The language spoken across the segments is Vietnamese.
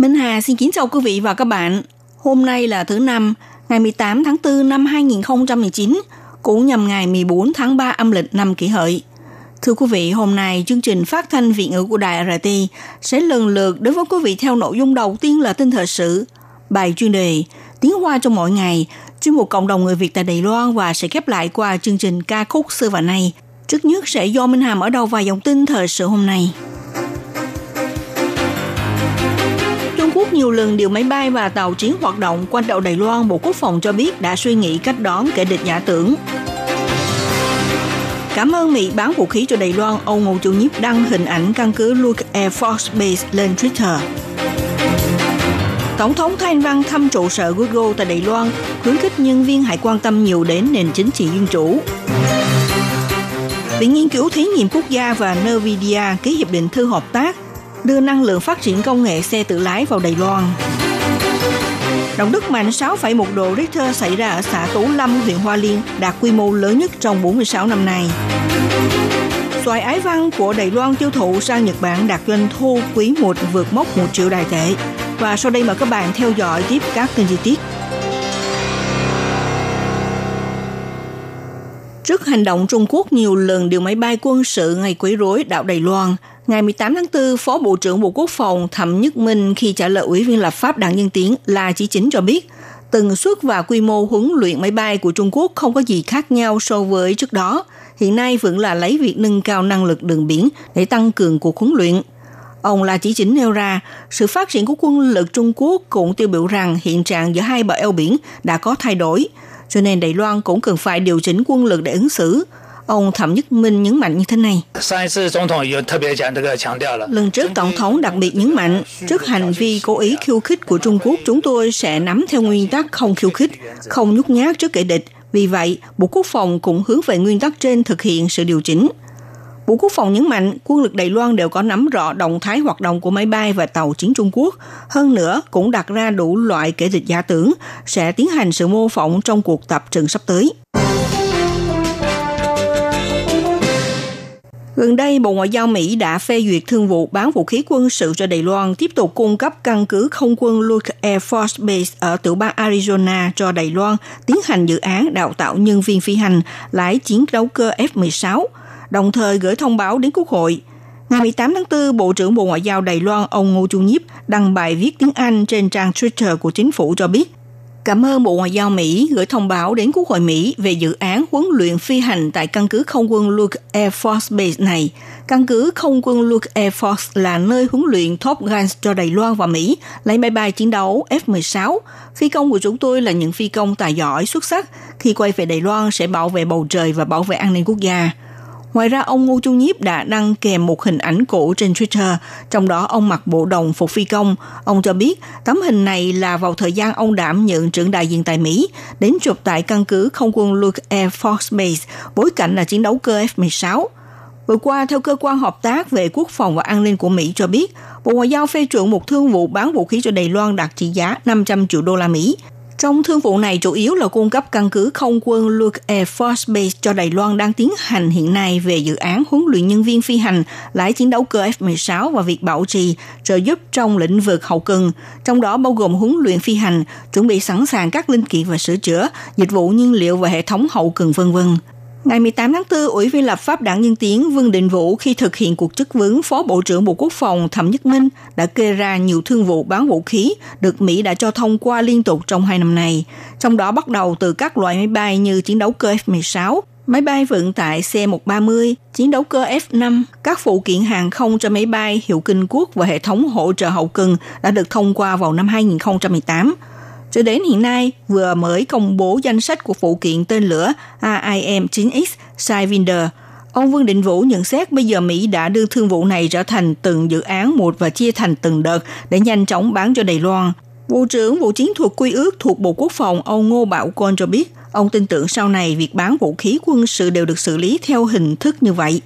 Minh Hà xin kính chào quý vị và các bạn. Hôm nay là thứ năm, ngày 18 tháng 4 năm 2019, cũng nhằm ngày 14 tháng 3 âm lịch năm kỷ hợi. Thưa quý vị, hôm nay chương trình phát thanh Việt ngữ của Đài RT sẽ lần lượt đến với quý vị theo nội dung đầu tiên là tin thời sự, bài chuyên đề, tiếng hoa trong mỗi ngày, chuyên mục cộng đồng người Việt tại Đài Loan và sẽ khép lại qua chương trình ca khúc xưa và nay. Trước nhất sẽ do Minh Hàm ở đầu vài dòng tin thời sự hôm nay. Rất nhiều lần điều máy bay và tàu chiến hoạt động quanh đảo Đài Loan, Bộ Quốc phòng cho biết đã suy nghĩ cách đón kẻ địch giả tưởng. Cảm ơn Mỹ bán vũ khí cho Đài Loan, ông Ngô Chu Nhiếp đăng hình ảnh căn cứ Luke Air Force Base lên Twitter. Tổng thống Thanh Văn thăm trụ sở Google tại Đài Loan, khuyến khích nhân viên hãy quan tâm nhiều đến nền chính trị dân chủ. Viện Nghiên cứu Thí nghiệm Quốc gia và Nvidia ký hiệp định thư hợp tác đưa năng lượng phát triển công nghệ xe tự lái vào Đài Loan. Động đất mạnh 6,1 độ Richter xảy ra ở xã Tú Lâm, huyện Hoa Liên, đạt quy mô lớn nhất trong 46 năm nay. Xoài ái văn của Đài Loan tiêu thụ sang Nhật Bản đạt doanh thu quý 1 vượt mốc 1 triệu đài tệ. Và sau đây mời các bạn theo dõi tiếp các tin chi tiết. Trước hành động Trung Quốc nhiều lần điều máy bay quân sự ngày quấy rối đảo Đài Loan, ngày 18 tháng 4, Phó Bộ trưởng Bộ Quốc phòng Thẩm Nhất Minh khi trả lời Ủy viên lập pháp Đảng Nhân Tiến là chỉ chính cho biết, tần suất và quy mô huấn luyện máy bay của Trung Quốc không có gì khác nhau so với trước đó. Hiện nay vẫn là lấy việc nâng cao năng lực đường biển để tăng cường cuộc huấn luyện. Ông là chỉ chính nêu ra, sự phát triển của quân lực Trung Quốc cũng tiêu biểu rằng hiện trạng giữa hai bờ eo biển đã có thay đổi, cho nên Đài Loan cũng cần phải điều chỉnh quân lực để ứng xử. Ông Thẩm Nhất Minh nhấn mạnh như thế này. Lần trước Tổng thống đặc biệt nhấn mạnh, trước hành vi cố ý khiêu khích của Trung Quốc, chúng tôi sẽ nắm theo nguyên tắc không khiêu khích, không nhút nhát trước kẻ địch. Vì vậy, Bộ Quốc phòng cũng hướng về nguyên tắc trên thực hiện sự điều chỉnh. Bộ Quốc phòng nhấn mạnh quân lực Đài Loan đều có nắm rõ động thái hoạt động của máy bay và tàu chiến Trung Quốc. Hơn nữa, cũng đặt ra đủ loại kẻ địch giả tưởng sẽ tiến hành sự mô phỏng trong cuộc tập trận sắp tới. Gần đây, Bộ Ngoại giao Mỹ đã phê duyệt thương vụ bán vũ khí quân sự cho Đài Loan tiếp tục cung cấp căn cứ không quân Luke Air Force Base ở tiểu bang Arizona cho Đài Loan tiến hành dự án đào tạo nhân viên phi hành lái chiến đấu cơ F-16, đồng thời gửi thông báo đến Quốc hội. Ngày 18 tháng 4, Bộ trưởng Bộ Ngoại giao Đài Loan ông Ngô Chu Nhiếp đăng bài viết tiếng Anh trên trang Twitter của chính phủ cho biết Cảm ơn Bộ Ngoại giao Mỹ gửi thông báo đến Quốc hội Mỹ về dự án huấn luyện phi hành tại căn cứ không quân Luke Air Force Base này. Căn cứ không quân Luke Air Force là nơi huấn luyện Top Guns cho Đài Loan và Mỹ, lấy máy bay chiến đấu F-16. Phi công của chúng tôi là những phi công tài giỏi, xuất sắc. Khi quay về Đài Loan sẽ bảo vệ bầu trời và bảo vệ an ninh quốc gia. Ngoài ra, ông Ngô Chu Nhiếp đã đăng kèm một hình ảnh cũ trên Twitter, trong đó ông mặc bộ đồng phục phi công. Ông cho biết tấm hình này là vào thời gian ông đảm nhận trưởng đại diện tại Mỹ, đến chụp tại căn cứ không quân Luke Air Force Base, bối cảnh là chiến đấu cơ F-16. Vừa qua, theo cơ quan hợp tác về quốc phòng và an ninh của Mỹ cho biết, Bộ Ngoại giao phê chuẩn một thương vụ bán vũ khí cho Đài Loan đạt trị giá 500 triệu đô la Mỹ. Trong thương vụ này chủ yếu là cung cấp căn cứ không quân Luke Air Force Base cho Đài Loan đang tiến hành hiện nay về dự án huấn luyện nhân viên phi hành, lái chiến đấu cơ F-16 và việc bảo trì, trợ giúp trong lĩnh vực hậu cần, trong đó bao gồm huấn luyện phi hành, chuẩn bị sẵn sàng các linh kiện và sửa chữa, dịch vụ nhiên liệu và hệ thống hậu cần vân vân. Ngày 18 tháng 4, Ủy viên lập pháp đảng Nhân Tiến Vương Định Vũ khi thực hiện cuộc chức vấn Phó Bộ trưởng Bộ Quốc phòng Thẩm Nhất Minh đã kê ra nhiều thương vụ bán vũ khí được Mỹ đã cho thông qua liên tục trong hai năm này, trong đó bắt đầu từ các loại máy bay như chiến đấu cơ F-16, máy bay vận tải C-130, chiến đấu cơ F-5, các phụ kiện hàng không cho máy bay hiệu kinh quốc và hệ thống hỗ trợ hậu cần đã được thông qua vào năm 2018. Cho đến hiện nay, vừa mới công bố danh sách của phụ kiện tên lửa AIM-9X Sidewinder. Ông Vương Định Vũ nhận xét bây giờ Mỹ đã đưa thương vụ này trở thành từng dự án một và chia thành từng đợt để nhanh chóng bán cho Đài Loan. Bộ trưởng vụ chiến thuật quy ước thuộc Bộ Quốc phòng ông Ngô Bảo Côn cho biết, ông tin tưởng sau này việc bán vũ khí quân sự đều được xử lý theo hình thức như vậy.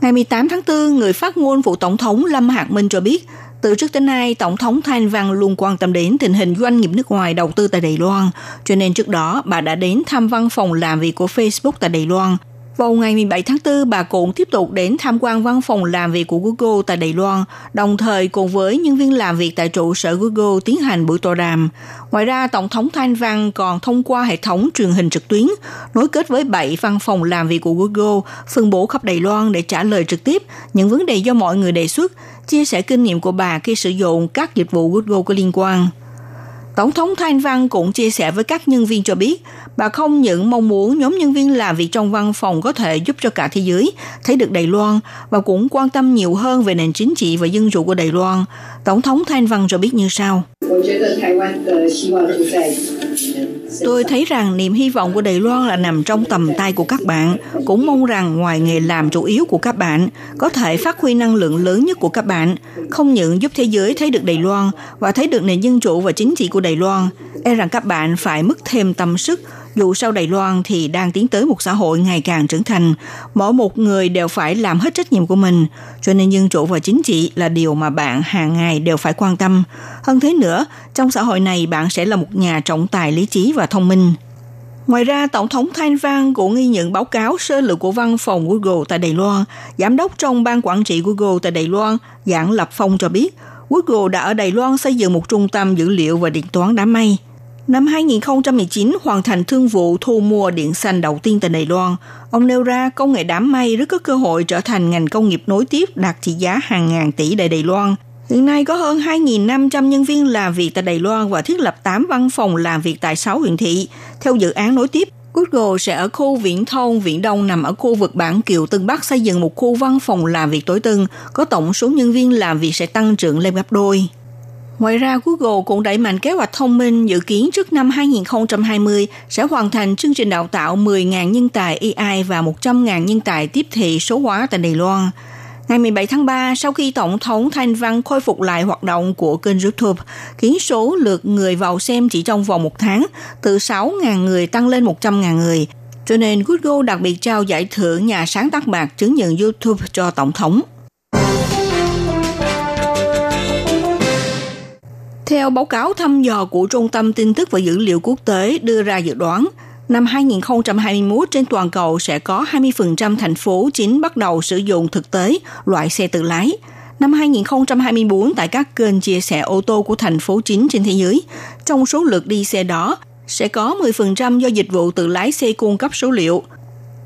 Ngày 18 tháng 4, người phát ngôn vụ Tổng thống Lâm Hạc Minh cho biết, từ trước đến nay, Tổng thống Thanh Văn luôn quan tâm đến tình hình doanh nghiệp nước ngoài đầu tư tại Đài Loan, cho nên trước đó bà đã đến thăm văn phòng làm việc của Facebook tại Đài Loan vào ngày 17 tháng 4, bà cũng tiếp tục đến tham quan văn phòng làm việc của Google tại Đài Loan, đồng thời cùng với nhân viên làm việc tại trụ sở Google tiến hành buổi tọa đàm. Ngoài ra, Tổng thống Thanh Văn còn thông qua hệ thống truyền hình trực tuyến, nối kết với 7 văn phòng làm việc của Google, phân bố khắp Đài Loan để trả lời trực tiếp những vấn đề do mọi người đề xuất, chia sẻ kinh nghiệm của bà khi sử dụng các dịch vụ Google có liên quan. Tổng thống Thanh Văn cũng chia sẻ với các nhân viên cho biết, bà không những mong muốn nhóm nhân viên làm việc trong văn phòng có thể giúp cho cả thế giới thấy được Đài Loan và cũng quan tâm nhiều hơn về nền chính trị và dân chủ của Đài Loan. Tổng thống Thanh Văn cho biết như sau. Tôi thấy rằng niềm hy vọng của Đài Loan là nằm trong tầm tay của các bạn. Cũng mong rằng ngoài nghề làm chủ yếu của các bạn, có thể phát huy năng lượng lớn nhất của các bạn, không những giúp thế giới thấy được Đài Loan và thấy được nền dân chủ và chính trị của Đài Loan. E rằng các bạn phải mất thêm tâm sức, dù sau Đài Loan thì đang tiến tới một xã hội ngày càng trưởng thành, mỗi một người đều phải làm hết trách nhiệm của mình, cho nên dân chủ và chính trị là điều mà bạn hàng ngày đều phải quan tâm. Hơn thế nữa, trong xã hội này bạn sẽ là một nhà trọng tài lý trí và thông minh. Ngoài ra, Tổng thống Thanh Văn cũng ghi nhận báo cáo sơ lược của văn phòng Google tại Đài Loan. Giám đốc trong ban quản trị Google tại Đài Loan, Giảng Lập Phong cho biết, Google đã ở Đài Loan xây dựng một trung tâm dữ liệu và điện toán đám mây. Năm 2019 hoàn thành thương vụ thu mua điện xanh đầu tiên tại Đài Loan. Ông nêu ra công nghệ đám mây rất có cơ hội trở thành ngành công nghiệp nối tiếp đạt trị giá hàng ngàn tỷ tại Đài Loan. Hiện nay có hơn 2.500 nhân viên làm việc tại Đài Loan và thiết lập 8 văn phòng làm việc tại 6 huyện thị. Theo dự án nối tiếp, Google sẽ ở khu viễn thông Viễn Đông nằm ở khu vực Bản Kiều Tân Bắc xây dựng một khu văn phòng làm việc tối tân, có tổng số nhân viên làm việc sẽ tăng trưởng lên gấp đôi. Ngoài ra, Google cũng đẩy mạnh kế hoạch thông minh dự kiến trước năm 2020 sẽ hoàn thành chương trình đào tạo 10.000 nhân tài AI và 100.000 nhân tài tiếp thị số hóa tại Đài Loan. Ngày 17 tháng 3, sau khi Tổng thống Thanh Văn khôi phục lại hoạt động của kênh YouTube, khiến số lượt người vào xem chỉ trong vòng một tháng từ 6.000 người tăng lên 100.000 người. Cho nên Google đặc biệt trao giải thưởng nhà sáng tác bạc chứng nhận YouTube cho Tổng thống. Theo báo cáo thăm dò của Trung tâm Tin tức và Dữ liệu Quốc tế đưa ra dự đoán, năm 2021 trên toàn cầu sẽ có 20% thành phố chính bắt đầu sử dụng thực tế loại xe tự lái. Năm 2024 tại các kênh chia sẻ ô tô của thành phố chính trên thế giới, trong số lượt đi xe đó sẽ có 10% do dịch vụ tự lái xe cung cấp số liệu.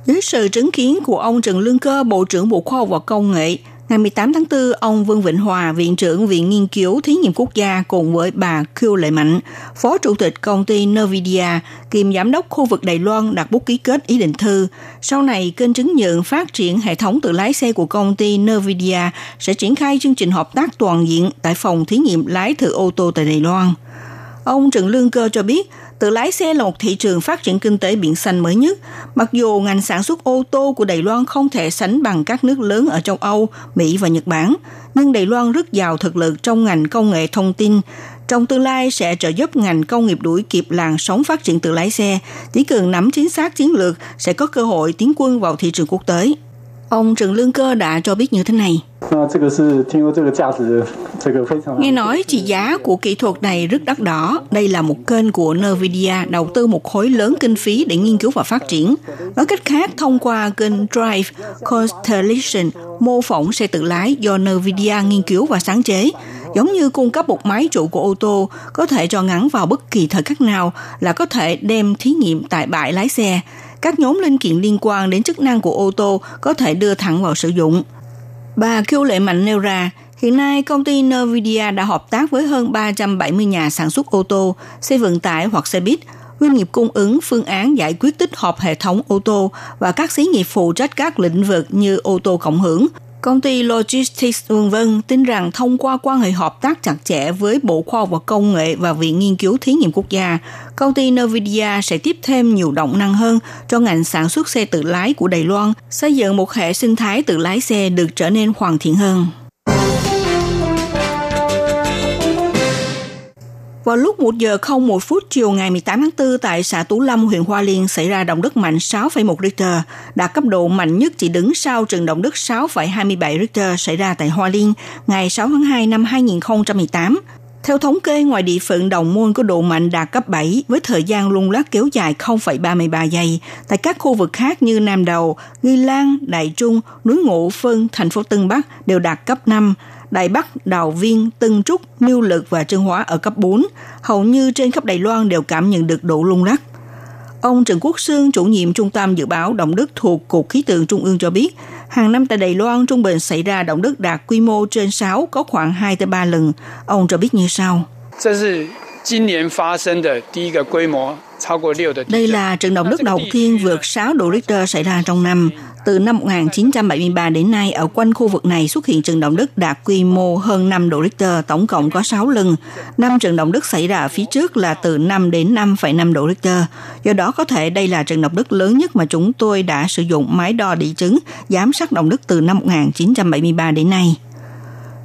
Dưới sự chứng kiến của ông Trần Lương Cơ, Bộ trưởng Bộ Khoa học và Công nghệ, Ngày 18 tháng 4, ông Vương Vịnh Hòa, Viện trưởng Viện Nghiên cứu Thí nghiệm Quốc gia cùng với bà Khiêu Lệ Mạnh, Phó Chủ tịch công ty Nvidia, kiêm Giám đốc khu vực Đài Loan đặt bút ký kết ý định thư. Sau này, kênh chứng nhận phát triển hệ thống tự lái xe của công ty Nvidia sẽ triển khai chương trình hợp tác toàn diện tại phòng thí nghiệm lái thử ô tô tại Đài Loan. Ông Trần Lương Cơ cho biết, tự lái xe là một thị trường phát triển kinh tế biển xanh mới nhất. Mặc dù ngành sản xuất ô tô của Đài Loan không thể sánh bằng các nước lớn ở châu Âu, Mỹ và Nhật Bản, nhưng Đài Loan rất giàu thực lực trong ngành công nghệ thông tin. Trong tương lai sẽ trợ giúp ngành công nghiệp đuổi kịp làn sóng phát triển tự lái xe. Chỉ cần nắm chính xác chiến lược sẽ có cơ hội tiến quân vào thị trường quốc tế. Ông Trần Lương Cơ đã cho biết như thế này. Nghe nói trị giá của kỹ thuật này rất đắt đỏ. Đây là một kênh của Nvidia đầu tư một khối lớn kinh phí để nghiên cứu và phát triển. Nói cách khác, thông qua kênh Drive Constellation mô phỏng xe tự lái do Nvidia nghiên cứu và sáng chế, giống như cung cấp một máy chủ của ô tô có thể cho ngắn vào bất kỳ thời khắc nào là có thể đem thí nghiệm tại bãi lái xe các nhóm linh kiện liên quan đến chức năng của ô tô có thể đưa thẳng vào sử dụng. Bà Kiêu Lệ Mạnh nêu ra, hiện nay công ty Nvidia đã hợp tác với hơn 370 nhà sản xuất ô tô, xe vận tải hoặc xe buýt, doanh nghiệp cung ứng phương án giải quyết tích hợp hệ thống ô tô và các xí nghiệp phụ trách các lĩnh vực như ô tô cộng hưởng, Công ty Logistics Uông Vân tin rằng thông qua quan hệ hợp tác chặt chẽ với Bộ Khoa học và Công nghệ và Viện Nghiên cứu Thí nghiệm Quốc gia, công ty Nvidia sẽ tiếp thêm nhiều động năng hơn cho ngành sản xuất xe tự lái của Đài Loan, xây dựng một hệ sinh thái tự lái xe được trở nên hoàn thiện hơn. Vào lúc 1 giờ 01 phút chiều ngày 18 tháng 4 tại xã Tú Lâm, huyện Hoa Liên xảy ra động đất mạnh 6,1 Richter, đạt cấp độ mạnh nhất chỉ đứng sau trận động đất 6,27 Richter xảy ra tại Hoa Liên ngày 6 tháng 2 năm 2018. Theo thống kê, ngoài địa phận Đồng Môn có độ mạnh đạt cấp 7 với thời gian lung lắc kéo dài 0,33 giây. Tại các khu vực khác như Nam Đầu, Nghi Lan, Đại Trung, núi Ngộ, Phân, thành phố Tân Bắc đều đạt cấp 5. Đài Bắc, Đào Viên, Tân Trúc, Miêu Lực và Trân Hóa ở cấp 4. Hầu như trên khắp Đài Loan đều cảm nhận được độ lung lắc. Ông Trần Quốc Sương, chủ nhiệm Trung tâm Dự báo Động đất thuộc Cục Khí tượng Trung ương cho biết, hàng năm tại Đài Loan trung bình xảy ra động đất đạt quy mô trên 6 có khoảng 2 3 lần. Ông cho biết như sau. 这是 đây là trận động đất đầu tiên vượt 6 độ Richter xảy ra trong năm. Từ năm 1973 đến nay, ở quanh khu vực này xuất hiện trận động đất đạt quy mô hơn 5 độ Richter, tổng cộng có 6 lần. Năm trận động đất xảy ra ở phía trước là từ 5 đến 5,5 độ Richter. Do đó có thể đây là trận động đất lớn nhất mà chúng tôi đã sử dụng máy đo địa chấn giám sát động đất từ năm 1973 đến nay.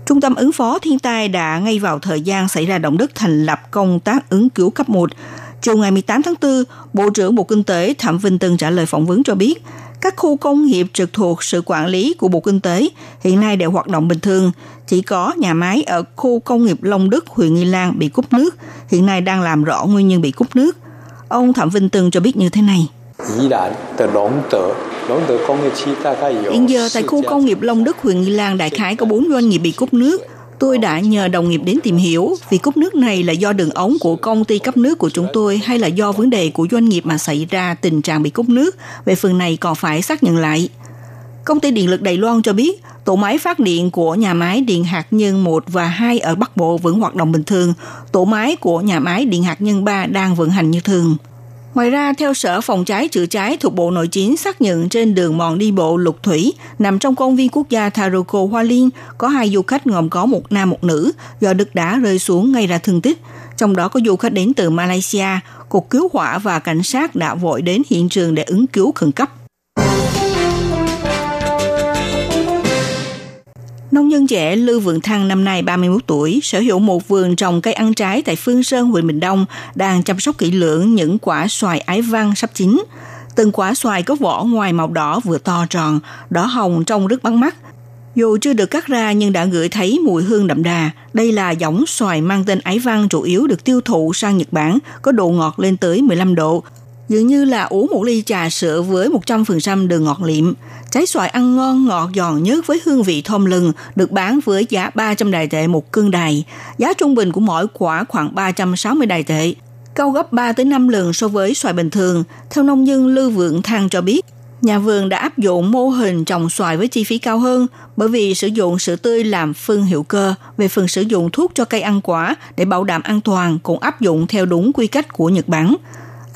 Trung tâm ứng phó thiên tai đã ngay vào thời gian xảy ra động đất thành lập công tác ứng cứu cấp 1 Chiều ngày 18 tháng 4, Bộ trưởng Bộ Kinh tế Thẩm Vinh Tân trả lời phỏng vấn cho biết, các khu công nghiệp trực thuộc sự quản lý của Bộ Kinh tế hiện nay đều hoạt động bình thường. Chỉ có nhà máy ở khu công nghiệp Long Đức, huyện Nghi Lan bị cúp nước, hiện nay đang làm rõ nguyên nhân bị cúp nước. Ông Thẩm Vinh Tân cho biết như thế này. Hiện giờ tại khu công nghiệp Long Đức, huyện Nghi Lan đại khái có 4 doanh nghiệp bị cúp nước. Tôi đã nhờ đồng nghiệp đến tìm hiểu vì cúp nước này là do đường ống của công ty cấp nước của chúng tôi hay là do vấn đề của doanh nghiệp mà xảy ra tình trạng bị cúp nước. Về phần này còn phải xác nhận lại. Công ty Điện lực Đài Loan cho biết, tổ máy phát điện của nhà máy điện hạt nhân 1 và 2 ở Bắc Bộ vẫn hoạt động bình thường. Tổ máy của nhà máy điện hạt nhân 3 đang vận hành như thường. Ngoài ra, theo Sở Phòng cháy chữa cháy thuộc Bộ Nội chính xác nhận trên đường mòn đi bộ Lục Thủy, nằm trong công viên quốc gia Taroko Hoa Liên, có hai du khách gồm có một nam một nữ do đất đá rơi xuống gây ra thương tích. Trong đó có du khách đến từ Malaysia, Cục Cứu hỏa và Cảnh sát đã vội đến hiện trường để ứng cứu khẩn cấp. Nông dân trẻ Lưu Vượng Thăng năm nay 31 tuổi, sở hữu một vườn trồng cây ăn trái tại Phương Sơn, huyện Bình Đông, đang chăm sóc kỹ lưỡng những quả xoài ái văn sắp chín. Từng quả xoài có vỏ ngoài màu đỏ vừa to tròn, đỏ hồng trông rất bắt mắt. Dù chưa được cắt ra nhưng đã ngửi thấy mùi hương đậm đà. Đây là giống xoài mang tên ái văn chủ yếu được tiêu thụ sang Nhật Bản, có độ ngọt lên tới 15 độ, dường như là uống một ly trà sữa với 100% đường ngọt liệm. Trái xoài ăn ngon, ngọt giòn nhất với hương vị thơm lừng, được bán với giá 300 đài tệ một cân đài. Giá trung bình của mỗi quả khoảng 360 đài tệ, cao gấp 3 tới 5 lần so với xoài bình thường. Theo nông dân Lưu Vượng Thăng cho biết, nhà vườn đã áp dụng mô hình trồng xoài với chi phí cao hơn bởi vì sử dụng sữa tươi làm phân hữu cơ. Về phần sử dụng thuốc cho cây ăn quả để bảo đảm an toàn cũng áp dụng theo đúng quy cách của Nhật Bản.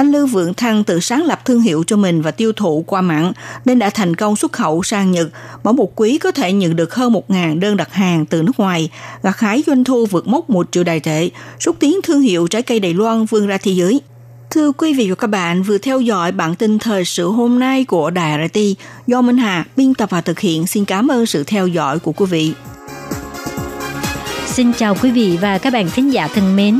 Anh Lưu Vượng Thăng tự sáng lập thương hiệu cho mình và tiêu thụ qua mạng nên đã thành công xuất khẩu sang Nhật. Mỗi một quý có thể nhận được hơn 1.000 đơn đặt hàng từ nước ngoài, gặt hái doanh thu vượt mốc 1 triệu đài tệ, xúc tiến thương hiệu trái cây Đài Loan vươn ra thế giới. Thưa quý vị và các bạn, vừa theo dõi bản tin thời sự hôm nay của Đài RT do Minh Hà biên tập và thực hiện. Xin cảm ơn sự theo dõi của quý vị. Xin chào quý vị và các bạn thính giả thân mến.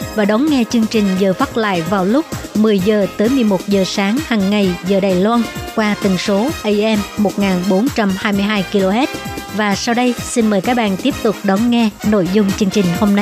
và đón nghe chương trình giờ phát lại vào lúc 10 giờ tới 11 giờ sáng hàng ngày giờ Đài Loan qua tần số AM 1422 kHz. Và sau đây, xin mời các bạn tiếp tục đón nghe nội dung chương trình hôm nay.